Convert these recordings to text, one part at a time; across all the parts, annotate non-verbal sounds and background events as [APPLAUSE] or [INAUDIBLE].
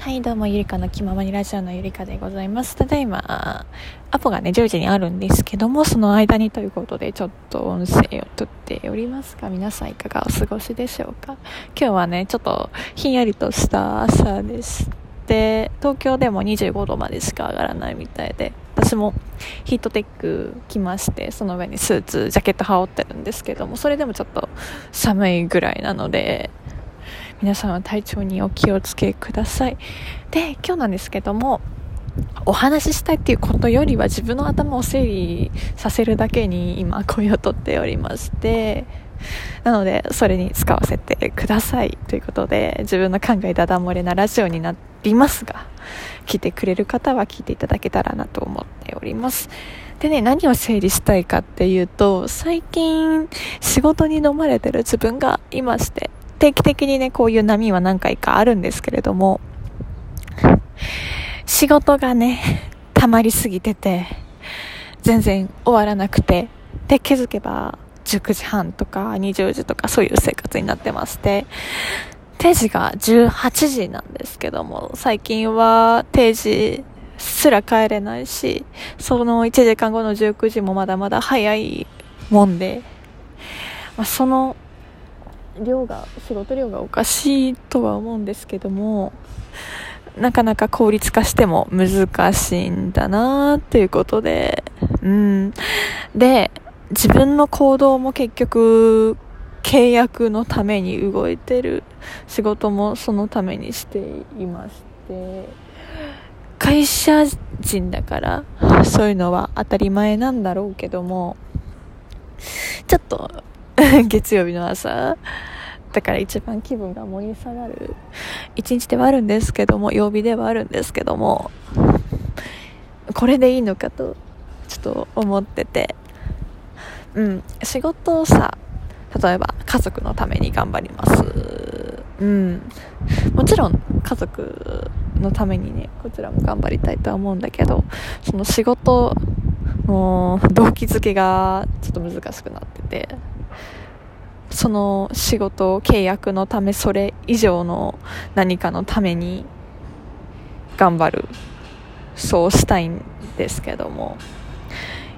はい、どうも、ゆりかの気ままにラジオのゆりかでございます。ただいま、アポがね、10時にあるんですけども、その間にということで、ちょっと音声をとっておりますが、皆さんいかがお過ごしでしょうか？今日はね、ちょっとひんやりとした朝です。で、東京でも25度までしか上がらないみたいで、私もヒートテック着まして、その上にスーツ、ジャケット羽織ってるんですけども、それでもちょっと寒いぐらいなので、皆さんは体調にお気をつけください。で今日なんですけどもお話ししたいっていうことよりは自分の頭を整理させるだけに今声をとっておりましてなのでそれに使わせてくださいということで自分の考えだだ漏れなラジオになりますが聞いてくれる方は聞いていただけたらなと思っております。でね何を整理したいかっていうと最近仕事に飲まれてる自分がいまして定期的にね、こういう波は何回かあるんですけれども、[LAUGHS] 仕事がね、溜まりすぎてて、全然終わらなくて、で、気づけば19時半とか20時とかそういう生活になってまして、定時が18時なんですけども、最近は定時すら帰れないし、その1時間後の19時もまだまだ早いもんで、まあ、その量が仕事量がおかしいとは思うんですけどもなかなか効率化しても難しいんだなっていうことでうん。で自分の行動も結局契約のために動いてる仕事もそのためにしていまして会社人だからそういうのは当たり前なんだろうけどもちょっと [LAUGHS] 月曜日の朝。だから一番気分が盛り下がる。一日ではあるんですけども曜日ではあるんですけども。これでいいのかとちょっと思ってて。うん。仕事をさ例えば家族のために頑張ります。うん。もちろん家族のためにねこちらも頑張りたいとは思うんだけどその仕事の動機づけがちょっと難しくなってて。その仕事契約のためそれ以上の何かのために頑張るそうしたいんですけども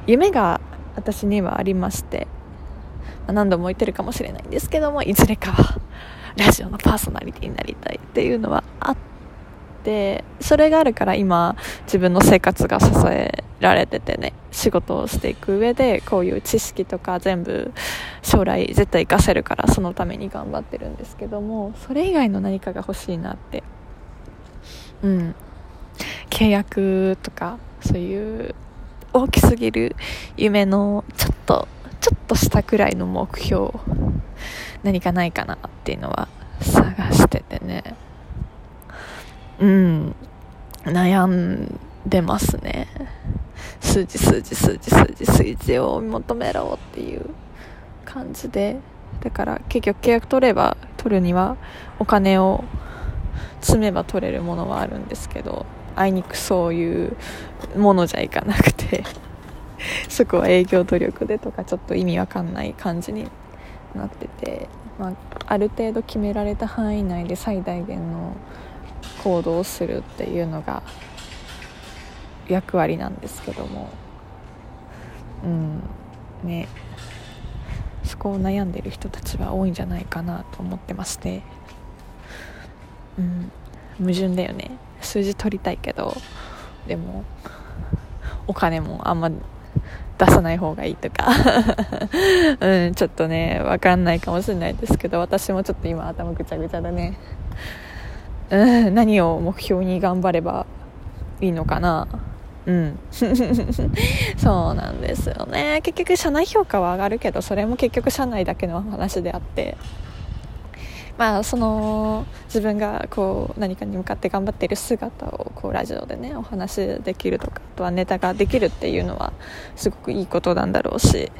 夢が私にはありまして何度も言ってるかもしれないんですけどもいずれかはラジオのパーソナリティになりたいっていうのはあってそれがあるから今自分の生活が支えられててね仕事をしていく上でこういう知識とか全部将来絶対活かせるからそのために頑張ってるんですけどもそれ以外の何かが欲しいなって。うん。契約とかそういう大きすぎる夢のちょっとちょっとしたくらいの目標何かないかなっていうのは探しててね。うん。悩んでますね。数字数字数字数字数字を求めろっていう感じで。だから結局契約取れば取るにはお金を積めば取れるものはあるんですけどあいにくそういうものじゃいかなくて [LAUGHS] そこは営業努力でとかちょっと意味わかんない感じになってて、まあ、ある程度決められた範囲内で最大限の行動するっていうのが役割なんですけども。うん。ね。そこを悩んでる人たちは多いんじゃないかなと思ってまして。うん。矛盾だよね。数字取りたいけどでもお金もあんま出さない方がいいとか。[LAUGHS] うん。ちょっとね分かんないかもしれないですけど私もちょっと今頭ぐちゃぐちゃだね。うん何を目標に頑張ればいいのかな？うん。[LAUGHS] そうなんですよね。結局社内評価は上がるけどそれも結局社内だけの話であって。まあその自分がこう何かに向かって頑張っている姿をこうラジオでねお話できるとかあとはネタができるっていうのはすごくいいことなんだろうし。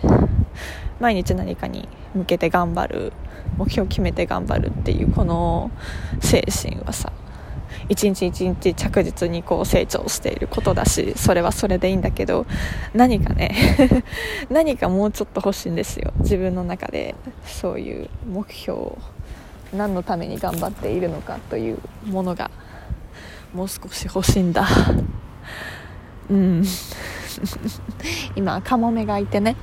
毎日何かに向けて頑張る目標を決めて頑張るっていうこの精神はさ一日一日着実にこう成長していることだしそれはそれでいいんだけど何かね [LAUGHS] 何かもうちょっと欲しいんですよ。自分の中でそういう目標を何のために頑張っているのかというものがもう少し欲しいんだ。うん。[LAUGHS] 今カモメがいてね。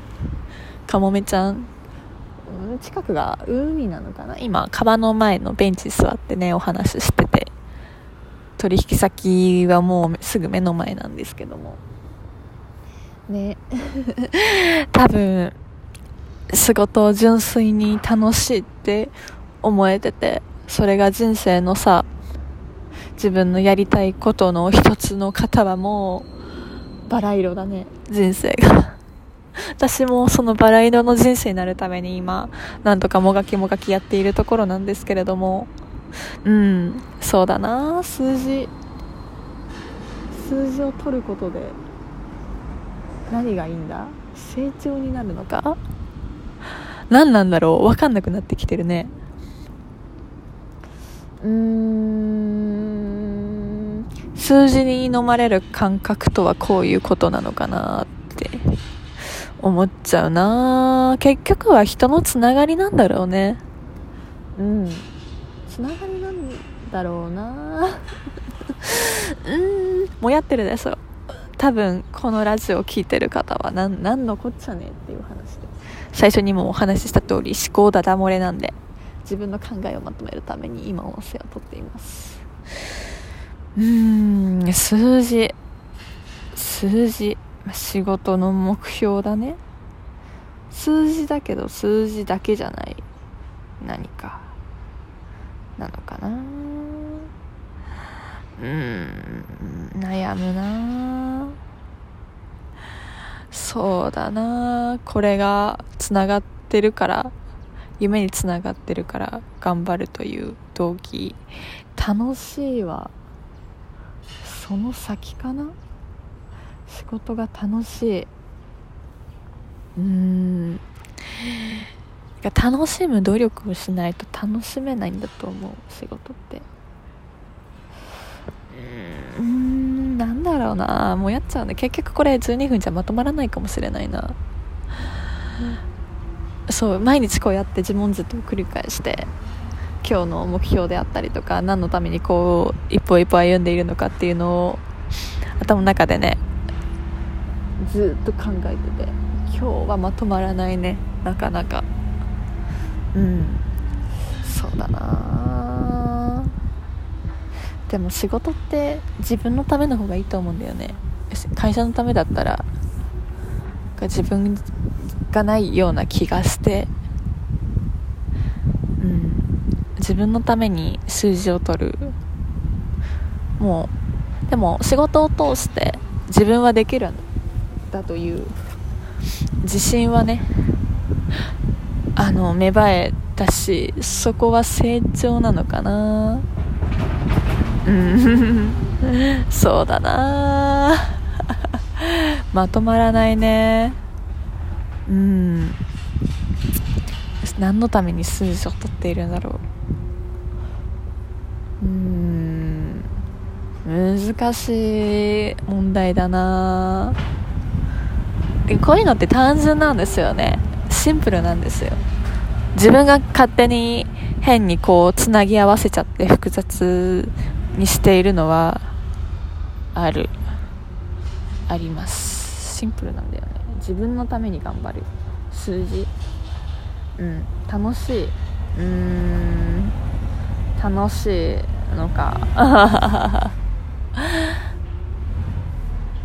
カモメちゃん。近くが海なのかな？今川の前のベンチ座ってねお話ししてて。取引先はもうすぐ目の前なんですけども。ね。[LAUGHS] 多分仕事を純粋に楽しいって思えててそれが人生のさ自分のやりたいことの一つの方はもうバラ色だね。人生が私もそのバラ色の人生になるために今なんとかもがきもがきやっているところなんですけれども。うんそうだな。数字。数字を取ることで何がいいんだ？成長になるのか？何なんだろう？分かんなくなってきてるね。うーん。数字に飲まれる感覚とはこういうことなのかなって。思っちゃうな。結局は人のつながりなんだろうね。うん。つながりなんだろうな。[LAUGHS] うん。もやってるでしょ多分このラジオを聴いてる方は何何のこっちゃねっていう話で。最初にもお話しした通り思考ダダ漏れなんで。自分の考えをまとめるために今音声をとっています。うーん。数字。数字仕事の目標だね。数字だけど数字だけじゃない。何か。なのかな。うん悩むな。そうだな。これがつながってるから夢につながってるから頑張るという動機。楽しいはその先かな。仕事が楽しい。うーん楽しむ努力をしないと楽しめないんだと思う仕事って。うーんなんだろうな。もうやっちゃうね。結局これ12分じゃまとまらないかもしれないな、そう毎日こうやって自問自答を繰り返して今日の目標であったりとか何のためにこう一歩一歩歩んでいるのかっていうのを頭の中でねずっと考えてて今日はまとまらないね。なかなか。うん。そうだな。でも仕事って自分のための方がいいと思うんだよね。会社のためだったら自分がないような気がしてうん。自分のために数字を取る。もうでも仕事を通して自分はできるんだ。という自信はねあの芽生えたしそこは成長なのかな。うん。[LAUGHS] そうだな。[LAUGHS] まとまらないね。うん。何のために数字を取っているんだろう。うん。難しい問題だな。こういうのって単純なんですよね。シンプルなんですよ。自分が勝手に変にこうつなぎ合わせちゃって複雑にしているのはある。あります。シンプルなんだよね。自分のために頑張る。数字。うん。楽しい。うん。楽しいのか。[LAUGHS]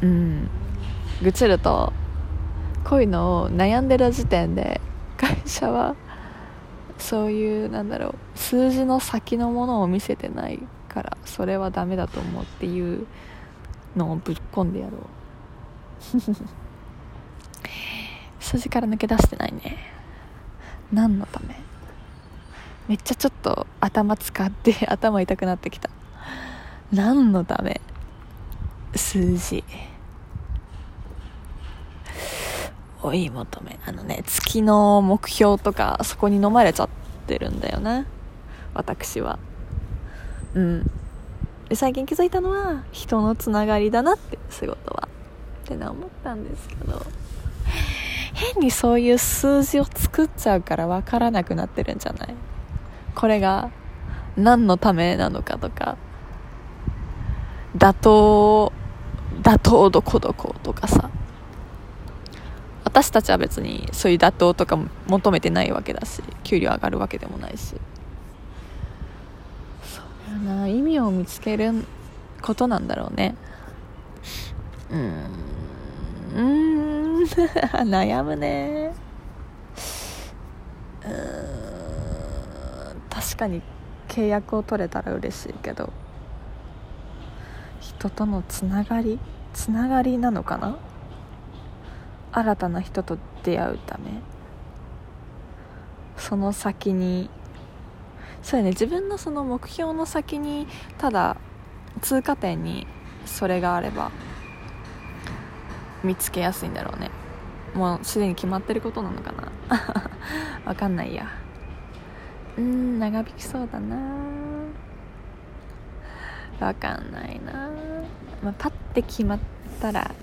うん。愚痴るとこういうのを悩んでる時点で会社はそういうなんだろう数字の先のものを見せてないからそれはダメだと思うっていうのをぶっ込んでやろう。数字から抜け出してないね。何のため？めっちゃちょっと頭使って頭痛くなってきた。何のため？数字。追い求めあのね月の目標とかそこに飲まれちゃってるんだよね。私は。うん。で最近気づいたのは人のつながりだなって仕事は。ってね思ったんですけど。変にそういう数字を作っちゃうから分からなくなってるんじゃない？これが何のためなのかとか。打倒打倒どこどことかさ。私たちは別にそういう打倒とか求めてないわけだし給料上がるわけでもないし。そうやな意味を見つけることなんだろうね。うんうん。[LAUGHS] 悩むね。うん。確かに契約を取れたら嬉しいけど人とのつながり？つながりなのかな？新たな人と出会うため。その先にそうやね。自分のその目標の先にただ通過点にそれがあれば見つけやすいんだろうね。もうすでに決まってることなのかな。[LAUGHS] わかんないや。うん長引きそうだな。わかんないな、まあ、パッて決まったら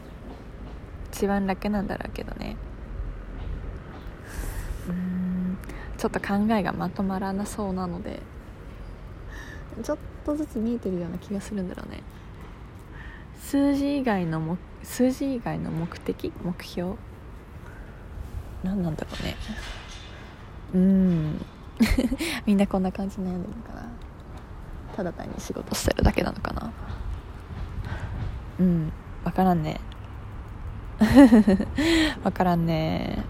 一番楽なんだろうけどね。うんちょっと考えがまとまらなそうなので。ちょっとずつ見えてるような気がするんだろうね。数字以外の目数字以外の目的？目標？何なんだろうね。うん。みんなこんな感じ悩んでるのかな。ただ単に仕事してるだけなのかな。うん。分からんね [LAUGHS] 分からんね。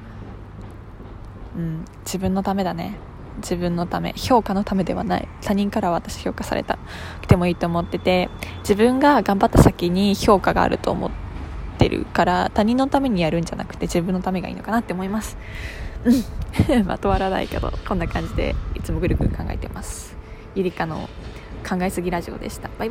うん。自分のためだね。自分のため。評価のためではない。他人からは私評価された。くてもいいと思ってて自分が頑張った先に評価があると思ってるから他人のためにやるんじゃなくて自分のためがいいのかなって思います。う [LAUGHS] んまとわらないけどこんな感じでいつもぐるぐる考えてます。ゆりかの考えすぎラジオでした。バイバイ。